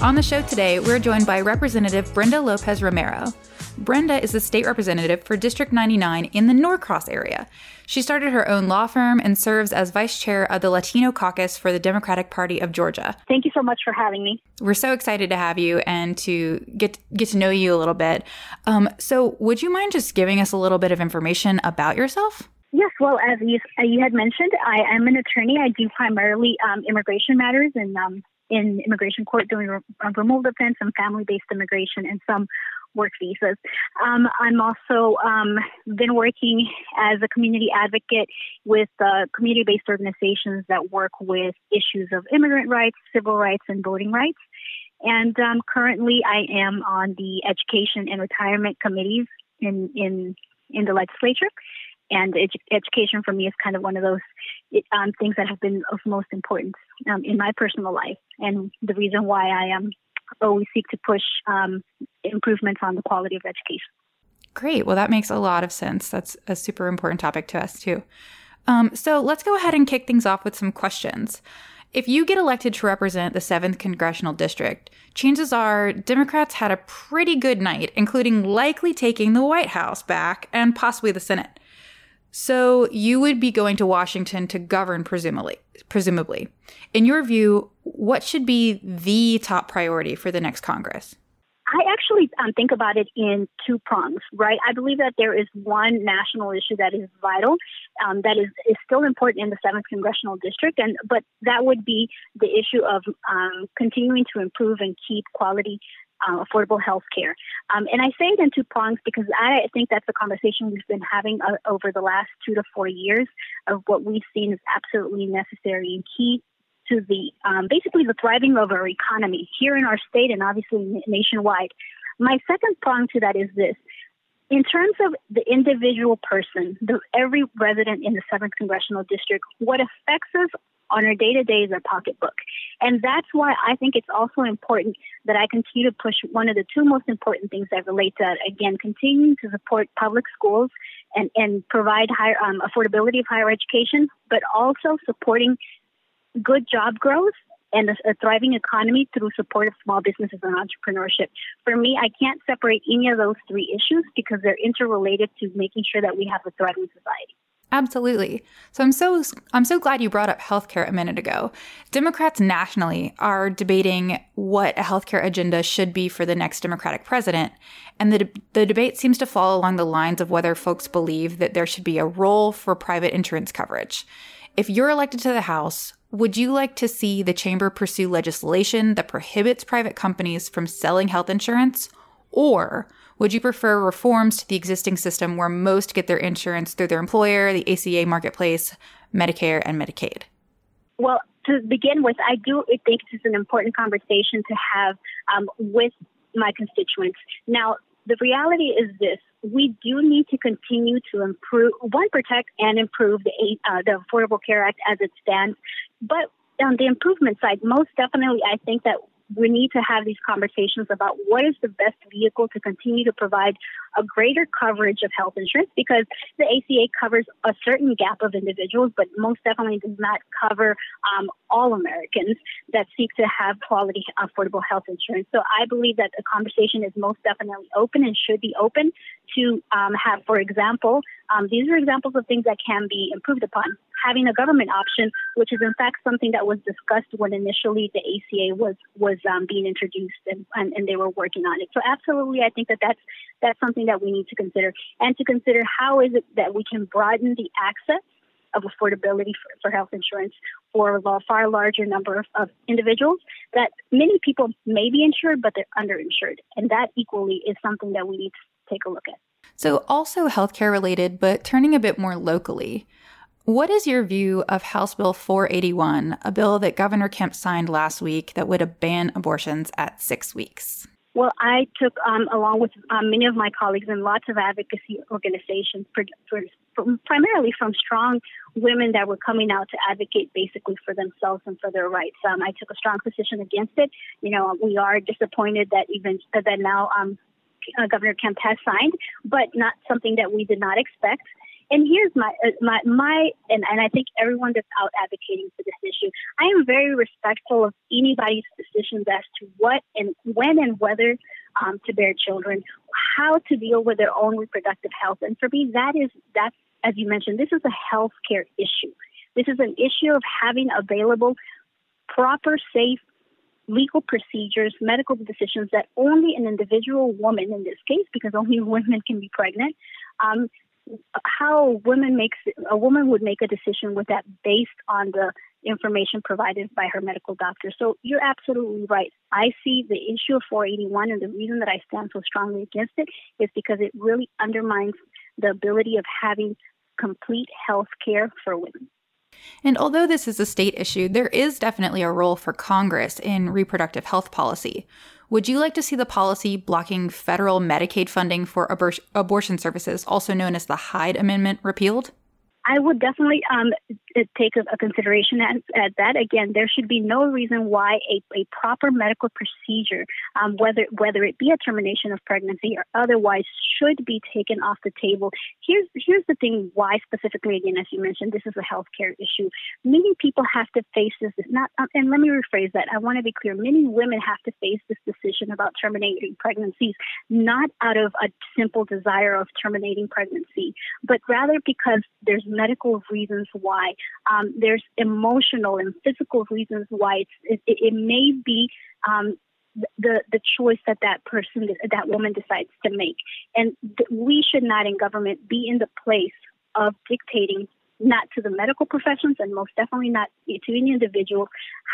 On the show today, we're joined by Representative Brenda Lopez Romero. Brenda is the state representative for District 99 in the Norcross area. She started her own law firm and serves as vice chair of the Latino caucus for the Democratic Party of Georgia. Thank you so much for having me. We're so excited to have you and to get get to know you a little bit. Um, so, would you mind just giving us a little bit of information about yourself? Yes, well, as you, uh, you had mentioned, I am an attorney. I do primarily um, immigration matters and um, in immigration court doing re- removal defense and family based immigration and some work visas. Um, I'm also um, been working as a community advocate with uh, community based organizations that work with issues of immigrant rights, civil rights, and voting rights. And um, currently, I am on the education and retirement committees in in in the legislature. And edu- education for me is kind of one of those um, things that have been of most importance um, in my personal life, and the reason why I am always seek to push um, improvements on the quality of education. Great. Well, that makes a lot of sense. That's a super important topic to us, too. Um, so let's go ahead and kick things off with some questions. If you get elected to represent the 7th Congressional District, chances are Democrats had a pretty good night, including likely taking the White House back and possibly the Senate. So you would be going to Washington to govern, presumably. Presumably, in your view, what should be the top priority for the next Congress? I actually um, think about it in two prongs, right? I believe that there is one national issue that is vital, um, that is, is still important in the seventh congressional district, and but that would be the issue of um, continuing to improve and keep quality uh, affordable health care. Um, and I say it in two prongs because I think that's the conversation we've been having uh, over the last two to four years of what we've seen is absolutely necessary and key to the um, basically the thriving of our economy here in our state and obviously nationwide. My second prong to that is this. In terms of the individual person, the, every resident in the 7th Congressional District, what affects us on our day to day is our pocketbook. And that's why I think it's also important that I continue to push one of the two most important things that relate to, again, continuing to support public schools and, and provide higher um, affordability of higher education, but also supporting good job growth and a, a, thriving economy through support of small businesses and entrepreneurship. For me, I can't separate any of those three issues because they're interrelated to making sure that we have a thriving society. Absolutely. So I'm so I'm so glad you brought up healthcare a minute ago. Democrats nationally are debating what a healthcare agenda should be for the next Democratic president, and the de- the debate seems to fall along the lines of whether folks believe that there should be a role for private insurance coverage. If you're elected to the House, would you like to see the chamber pursue legislation that prohibits private companies from selling health insurance or would you prefer reforms to the existing system where most get their insurance through their employer, the ACA marketplace, Medicare, and Medicaid? Well, to begin with, I do think this is an important conversation to have um, with my constituents. Now, the reality is this we do need to continue to improve, one, protect and improve the, uh, the Affordable Care Act as it stands. But on the improvement side, most definitely, I think that we need to have these conversations about what is the best vehicle to continue to provide a greater coverage of health insurance because the ACA covers a certain gap of individuals, but most definitely does not cover um, all Americans that seek to have quality, affordable health insurance. So I believe that the conversation is most definitely open and should be open to um, have, for example, um, these are examples of things that can be improved upon. Having a government option, which is in fact something that was discussed when initially the ACA was was um, being introduced and, and, and they were working on it. So absolutely, I think that that's that's something that we need to consider and to consider how is it that we can broaden the access of affordability for, for health insurance for a far larger number of, of, individuals that many people may be insured, but they're underinsured. And that equally is something that we need to take a look at. So, also healthcare related, but turning a bit more locally. What is your view of House Bill 481, a bill that Governor Kemp signed last week that would ban abortions at six weeks? Well, I took, um, along with um, many of my colleagues and lots of advocacy organizations, primarily from strong women that were coming out to advocate basically for themselves and for their rights. Um, I took a strong position against it. You know, we are disappointed that even that now uh, Governor Kemp has signed, but not something that we did not expect. And here's my uh, my my and, and I think everyone that's out advocating for this issue, I am very respectful of anybody's decisions as to what and when and whether um, to bear children, how to deal with their own reproductive health. And for me, that is that's as you mentioned, this is a health care issue. This is an issue of having available proper, safe, legal procedures, medical decisions that only an individual woman, in this case, because only women can be pregnant, um, how women makes a woman would make a decision with that based on the information provided by her medical doctor. So you're absolutely right. I see the issue of 481 and the reason that I stand so strongly against it is because it really undermines the ability of having complete health care for women. And although this is a state issue, there is definitely a role for Congress in reproductive health policy. Would you like to see the policy blocking federal Medicaid funding for abor- abortion services, also known as the Hyde Amendment, repealed? I would definitely um, take a, a consideration at, at, that. Again, there should be no reason why a, a proper medical procedure, um, whether whether it be a termination of pregnancy or otherwise, should be taken off the table. Here's here's the thing: why specifically? Again, as you mentioned, this is a healthcare issue. Many people have to face this. Not, um, and let me rephrase that. I want to be clear: many women have to face this decision about terminating pregnancies, not out of a simple desire of terminating pregnancy, but rather because there's medical reasons why. Um, there's emotional and physical reasons why it, it, may be um, the the choice that that person that woman decides to make, and th- we should not in government be in the place of dictating not to the medical professions and most definitely not to any individual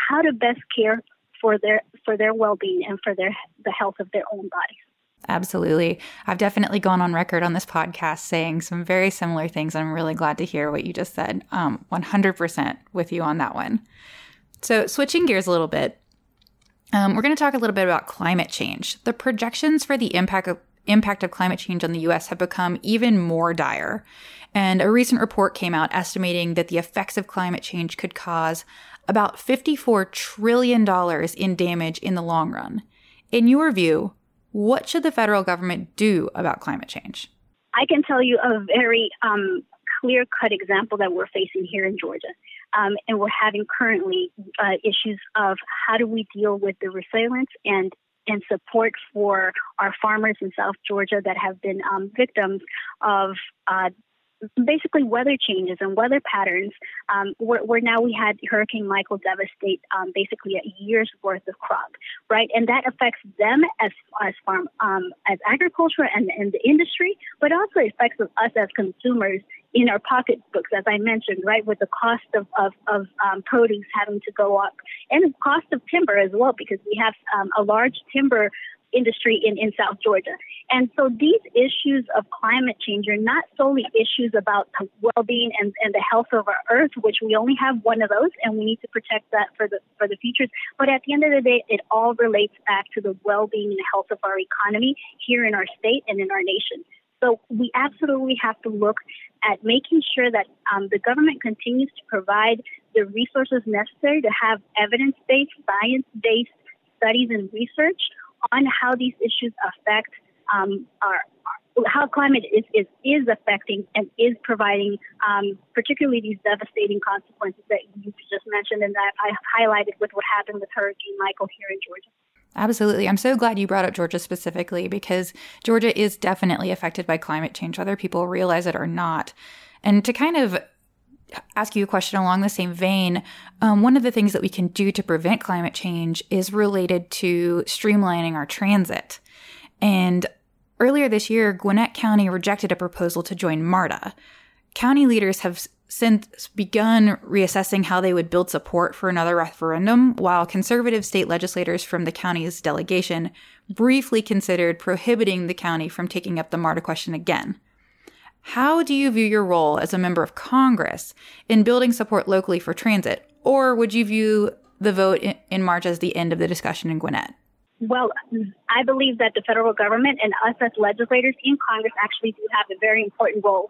how to best care for their for their well-being and for their the health of their own bodies. Absolutely. I've definitely gone on record on this podcast saying some very similar things. I'm really glad to hear what you just said. Um, 100% with you on that one. So, switching gears a little bit, um, we're going to talk a little bit about climate change. The projections for the impact of, impact of climate change on the US have become even more dire. And a recent report came out estimating that the effects of climate change could cause about $54 trillion in damage in the long run. In your view, what should the federal government do about climate change? I can tell you a very um, clear cut example that we're facing here in Georgia. Um, and we're having currently uh, issues of how do we deal with the resilience and and support for our farmers in South Georgia that have been um, victims of uh, basically weather changes and weather patterns um, where, where, now we had Hurricane Michael devastate um, basically a year's worth of crop, right? And that affects them as as farm um, as agriculture and, and the industry, but also affects us as consumers in our pocketbooks, as I mentioned, right, with the cost of of, of um, produce having to go up and the cost of timber as well, because we have um, a large timber industry in, in South Georgia. And so these issues of climate change are not solely issues about the well-being and, and the health of our earth, which we only have one of those and we need to protect that for the for the futures. But at the end of the day, it all relates back to the well-being and health of our economy here in our state and in our nation. So we absolutely have to look at making sure that um, the government continues to provide the resources necessary to have evidence-based, science-based studies and research on how these issues affect um, our, how climate is, is, is affecting and is providing, um, particularly these devastating consequences that you just mentioned and that I highlighted with what happened with Hurricane Michael here in Georgia. Absolutely. I'm so glad you brought up Georgia specifically because Georgia is definitely affected by climate change, whether people realize it or not. And to kind of ask you a question along the same vein, um, one of the things that we can do to prevent climate change is related to streamlining our transit. And earlier this year, Gwinnett County rejected a proposal to join MARTA. County leaders have since begun reassessing how they would build support for another referendum, while conservative state legislators from the county's delegation briefly considered prohibiting the county from taking up the MARTA question again. How do you view your role as a member of Congress in building support locally for transit? Or would you view the vote in March as the end of the discussion in Gwinnett? Well, I believe that the federal government and us as legislators in Congress actually do have a very important role.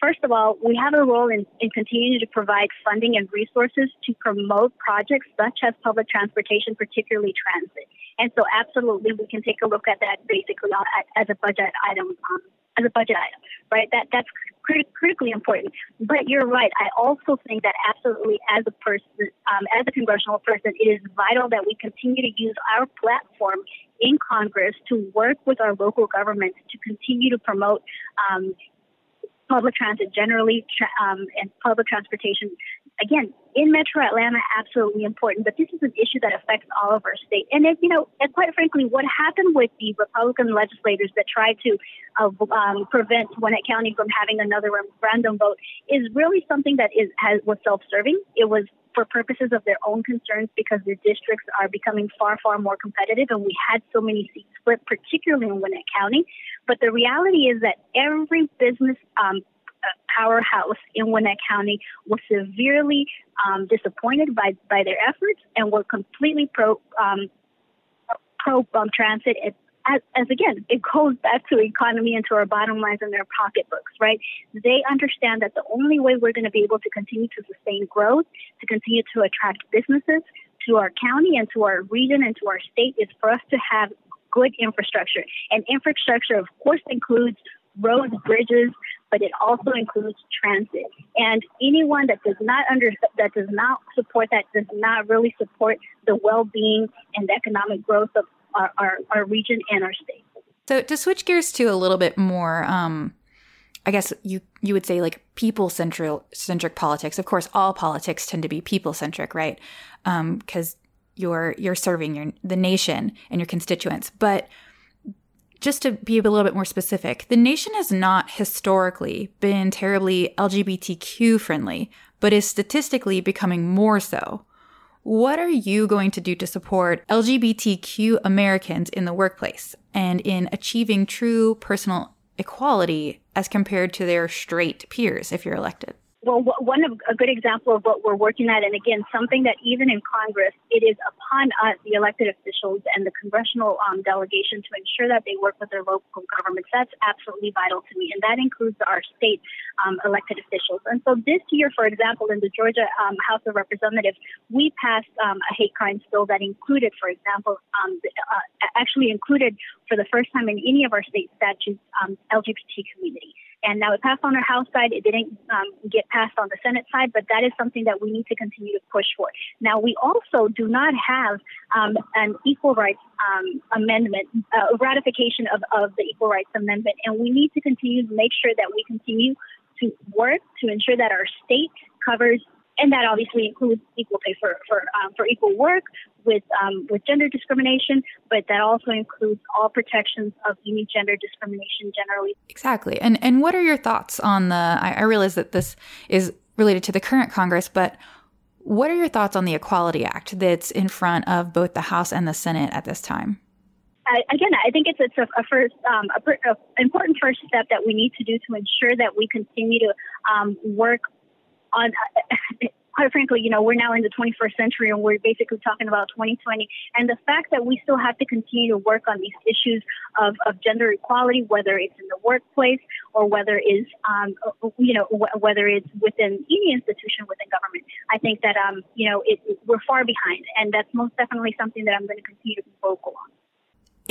First of all, we have a role in, in continuing to provide funding and resources to promote projects such as public transportation, particularly transit. And so, absolutely, we can take a look at that basically as a budget item um, as a budget item, right? That that's crit- critically important. But you're right. I also think that absolutely, as a person, um, as a congressional person, it is vital that we continue to use our platform in Congress to work with our local governments to continue to promote um, public transit generally um, and public transportation again, in Metro Atlanta, absolutely important, but this is an issue that affects all of our state. And if, you know, and quite frankly, what happened with the Republican legislators that tried to uh, um, prevent Gwinnett County from having another referendum vote is really something that is has was self-serving. It was for purposes of their own concerns because their districts are becoming far, far more competitive, and we had so many seats split, particularly in Gwinnett County. But the reality is that every business um, powerhouse in Gwinnett County was severely um, disappointed by, by their efforts and were completely pro um, pro um, transit. As, as, again, it goes back to economy and to our bottom lines and their pocketbooks, right? They understand that the only way we're going to be able to continue to sustain growth, to continue to attract businesses to our county and to our region and to our state is for us to have good infrastructure. And infrastructure, of course, includes roads, bridges, but it also includes transit. And anyone that does not under that does not support that does not really support the well-being and economic growth of our, our, our region and our state. So to switch gears to a little bit more, um, I guess you you would say like people central centric politics. Of course, all politics tend to be people centric, right? Because um, you're you're serving your the nation and your constituents, but just to be a little bit more specific, the nation has not historically been terribly LGBTQ friendly, but is statistically becoming more so. What are you going to do to support LGBTQ Americans in the workplace and in achieving true personal equality as compared to their straight peers if you're elected? well, one of a good example of what we're working at, and again, something that even in Congress, it is upon us, the elected officials and the congressional um, delegation, to ensure that they work with their local governments. That's absolutely vital to me, and that includes our state um, elected officials. And so this year, for example, in the Georgia um, House of Representatives, we passed um, a hate crimes bill that included, for example, um, uh, actually included for the first time in any of our state statutes, um, LGBT community. And now it passed on our House side. It didn't um, get passed on the Senate side, but that is something that we need to continue to push for. Now, we also do not have um, an equal rights um, amendment, uh, ratification of, of the Equal Rights Amendment, and we need to continue to make sure that we continue to work to ensure that our state covers and that obviously includes equal pay for for um, for equal work with um, with gender discrimination, but that also includes all protections of any gender discrimination generally. Exactly. And and what are your thoughts on the? I, I realize that this is related to the current Congress, but what are your thoughts on the Equality Act that's in front of both the House and the Senate at this time? I, again, I think it's, it's a, a first, um, a, a important first step that we need to do to ensure that we continue to um, work on quite frankly, you know, we're now in the 21st century and we're basically talking about 2020. And the fact that we still have to continue to work on these issues of, of gender equality, whether it's in the workplace or whether it's, um, you know, whether it's within any institution within government, I think that um, you know it, we're far behind, and that's most definitely something that I'm going to continue to be vocal on.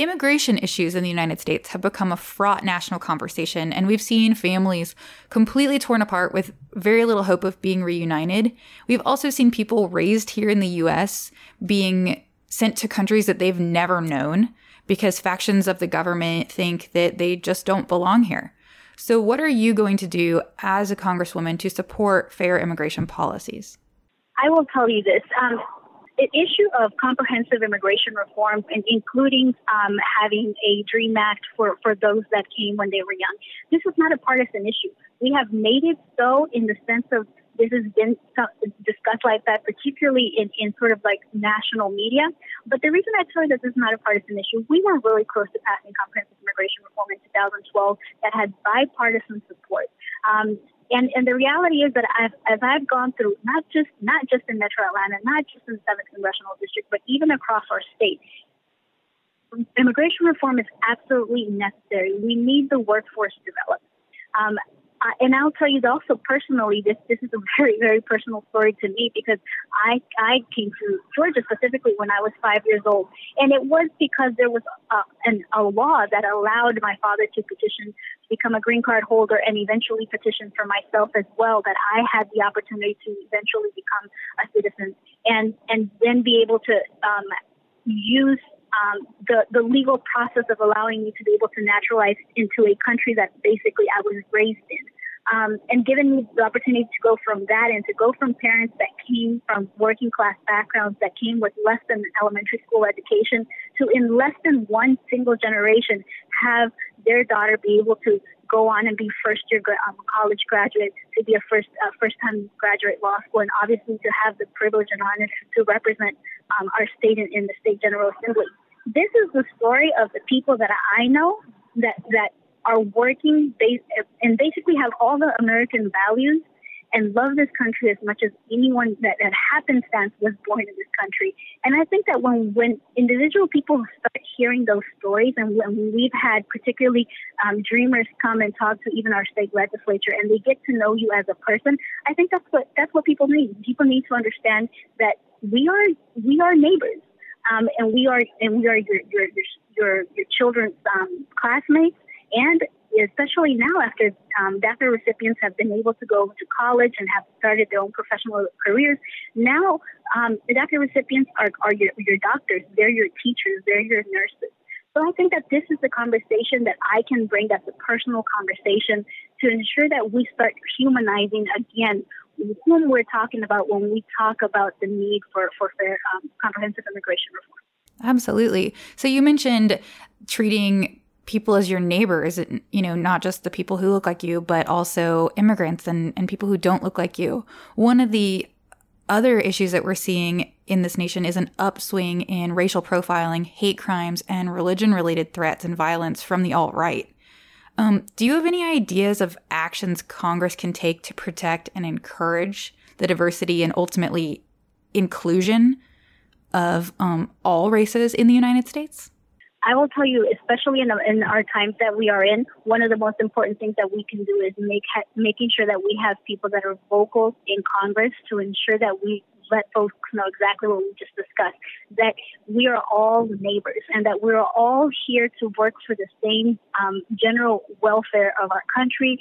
Immigration issues in the United States have become a fraught national conversation, and we've seen families completely torn apart with very little hope of being reunited. We've also seen people raised here in the US being sent to countries that they've never known because factions of the government think that they just don't belong here. So, what are you going to do as a congresswoman to support fair immigration policies? I will tell you this. Um, the issue of comprehensive immigration reform, including um, having a DREAM Act for, for those that came when they were young, this is not a partisan issue. We have made it so in the sense of this has been discussed like that, particularly in, in sort of like national media. But the reason I tell you that this is not a partisan issue, we were really close to passing comprehensive immigration reform in 2012 that had bipartisan support. Um, and and the reality is that I've, as I've gone through not just not just in Metro Atlanta, not just in the seventh congressional district, but even across our state, immigration reform is absolutely necessary. We need the workforce developed. Um, uh, and I'll tell you also personally, this this is a very very personal story to me because I I came to Georgia specifically when I was five years old, and it was because there was a, an, a law that allowed my father to petition to become a green card holder and eventually petition for myself as well. That I had the opportunity to eventually become a citizen and and then be able to um, use um, the the legal process of allowing me to be able to naturalize into a country that basically I was raised in. Um, and given me the opportunity to go from that and to go from parents that came from working class backgrounds that came with less than elementary school education to in less than one single generation have their daughter be able to go on and be first year um, college graduate, to be a first uh, first time graduate law school, and obviously to have the privilege and honor to represent um, our state in, in the state general assembly. This is the story of the people that I know that that are working and basically have all the American values and love this country as much as anyone that, that happenstance was born in this country. And I think that when when individual people start hearing those stories, and when we've had particularly um, dreamers come and talk to even our state legislature, and they get to know you as a person, I think that's what that's what people need. People need to understand that we are we are neighbors, um, and we are and we are your your your, your children's um, classmates and especially now after um, DACA recipients have been able to go to college and have started their own professional careers, now um, DACA recipients are, are your, your doctors, they're your teachers, they're your nurses. So I think that this is the conversation that I can bring that's a personal conversation to ensure that we start humanizing again whom we're talking about when we talk about the need for, for fair, um, comprehensive immigration reform. Absolutely. So you mentioned treating people as your neighbors, you know, not just the people who look like you, but also immigrants and, and people who don't look like you. One of the other issues that we're seeing in this nation is an upswing in racial profiling, hate crimes, and religion related threats and violence from the alt right. Um, do you have any ideas of actions Congress can take to protect and encourage the diversity and ultimately inclusion of um, all races in the United States? I will tell you, especially in, in our times that we are in, one of the most important things that we can do is make making sure that we have people that are vocal in Congress to ensure that we let folks know exactly what we just discussed. That we are all neighbors, and that we're all here to work for the same um, general welfare of our country,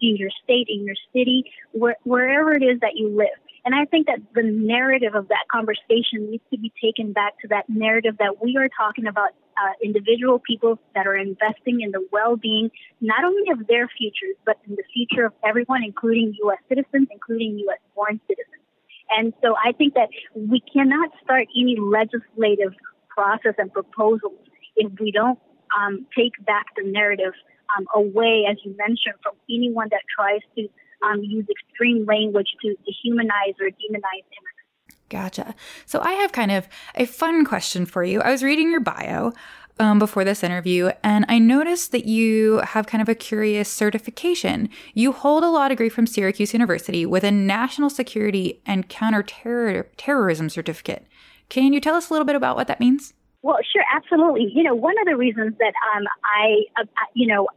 in your state, in your city, where, wherever it is that you live. And I think that the narrative of that conversation needs to be taken back to that narrative that we are talking about uh, individual people that are investing in the well being, not only of their futures, but in the future of everyone, including U.S. citizens, including U.S. born citizens. And so I think that we cannot start any legislative process and proposals if we don't um, take back the narrative um, away, as you mentioned, from anyone that tries to um, use extreme language to dehumanize or demonize immigrants. Gotcha. So I have kind of a fun question for you. I was reading your bio um, before this interview, and I noticed that you have kind of a curious certification. You hold a law degree from Syracuse University with a national security and counterterrorism certificate. Can you tell us a little bit about what that means? Well, sure, absolutely. You know, one of the reasons that um, I, uh, you know,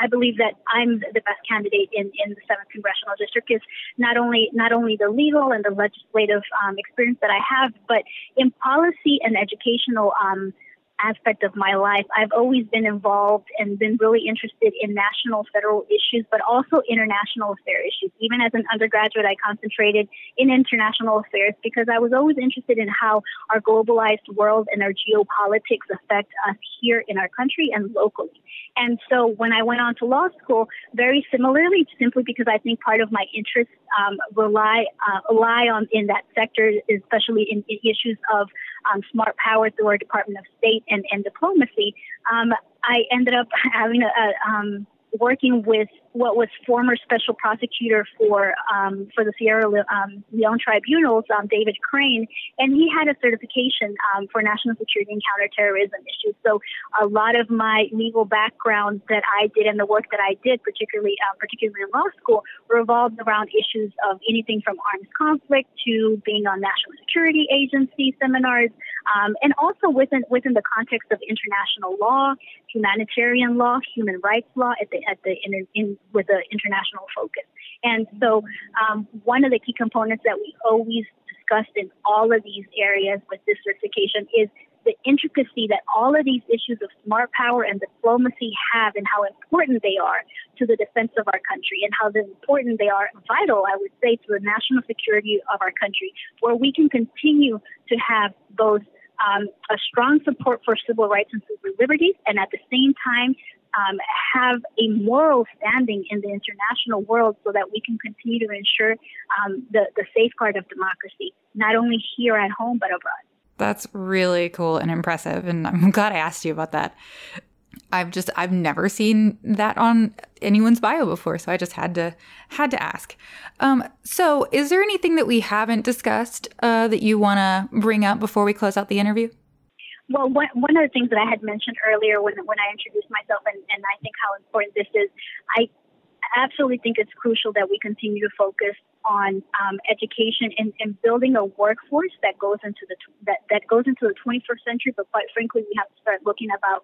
I believe that I'm the best candidate in, in the seventh congressional district. Is not only not only the legal and the legislative um, experience that I have, but in policy and educational um, aspect of my life, I've always been involved and been really interested in national federal issues, but also international affairs issues. Even as an undergraduate, I concentrated in international affairs because I was always interested in how our globalized world and our geopolitics affect us here in our country and locally. And so when I went on to law school, very similarly, simply because I think part of my interests um, rely uh, lie on in that sector, especially in, in issues of um, smart power through our Department of State and, and diplomacy, um, I ended up having a, a um, working with what was former special prosecutor for um, for the Sierra um, Leone tribunals, um, David Crane, and he had a certification um, for national security and counterterrorism issues. So a lot of my legal background that I did and the work that I did, particularly uh, particularly in law school, revolved around issues of anything from arms conflict to being on national security agency seminars, and also within within the context of international law, humanitarian law, human rights law at the at the in, in with an international focus. And so, um, one of the key components that we always discussed in all of these areas with this certification is the intricacy that all of these issues of smart power and diplomacy have and how important they are to the defense of our country and how important they are vital, I would say, to the national security of our country, where we can continue to have both um, a strong support for civil rights and civil liberties, and at the same time um, have a moral standing in the international world so that we can continue to ensure um, the, the safeguard of democracy, not only here at home, but abroad. That's really cool and impressive. And I'm glad I asked you about that. I've just I've never seen that on anyone's bio before, so I just had to had to ask. Um, so, is there anything that we haven't discussed uh, that you want to bring up before we close out the interview? Well, one, of the things that I had mentioned earlier when, when I introduced myself, and, and I think how important this is, I absolutely think it's crucial that we continue to focus on um, education and, and, building a workforce that goes into the that, that goes into the 21st century. But quite frankly, we have to start looking about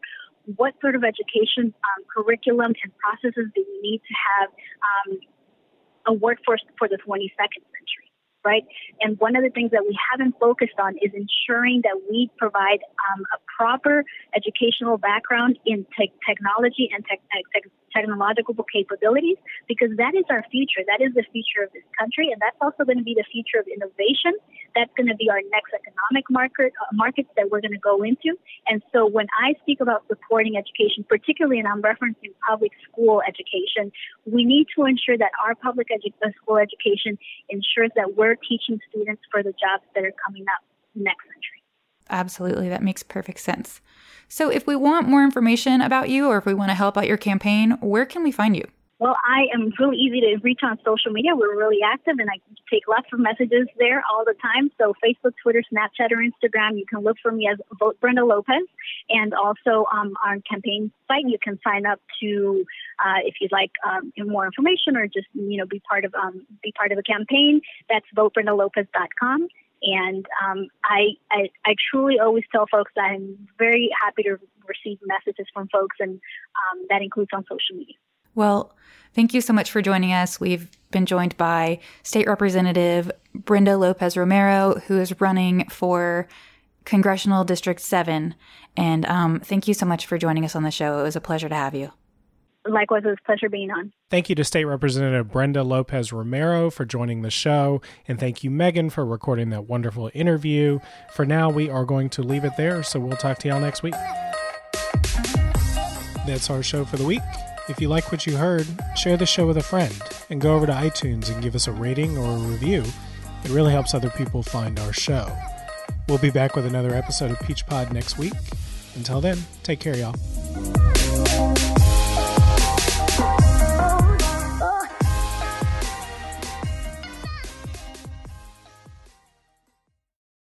what sort of education um, curriculum and processes do we need to have um, a workforce for the 22nd century right? And one of the things that we haven't focused on is ensuring that we provide um, a proper educational background in te- technology and te- te- technological capabilities because that is our future. That is the future of this country, and that's also going to be the future of innovation. That's going to be our next economic market uh, markets that we're going to go into. And so, when I speak about supporting education, particularly, and I'm referencing public school education, we need to ensure that our public edu- uh, school education ensures that we're teaching students for the jobs that are coming up next century. Absolutely, that makes perfect sense. So, if we want more information about you or if we want to help out your campaign, where can we find you? Well, I am really easy to reach on social media. We're really active and I take lots of messages there all the time. So, Facebook, Twitter, Snapchat, or Instagram, you can look for me as Vote Brenda Lopez. And also um, our campaign site, you can sign up to, uh, if you'd like um, more information or just, you know, be part of, um, be part of a campaign. That's votebrendalopez.com. And um, I, I, I truly always tell folks that I'm very happy to receive messages from folks, and um, that includes on social media. Well, thank you so much for joining us. We've been joined by State Representative Brenda Lopez Romero, who is running for Congressional District 7. And um, thank you so much for joining us on the show. It was a pleasure to have you. Likewise, it was a pleasure being on. Thank you to State Representative Brenda Lopez Romero for joining the show. And thank you, Megan, for recording that wonderful interview. For now, we are going to leave it there. So we'll talk to y'all next week. That's our show for the week. If you like what you heard, share the show with a friend and go over to iTunes and give us a rating or a review. It really helps other people find our show. We'll be back with another episode of Peach Pod next week. Until then, take care, y'all.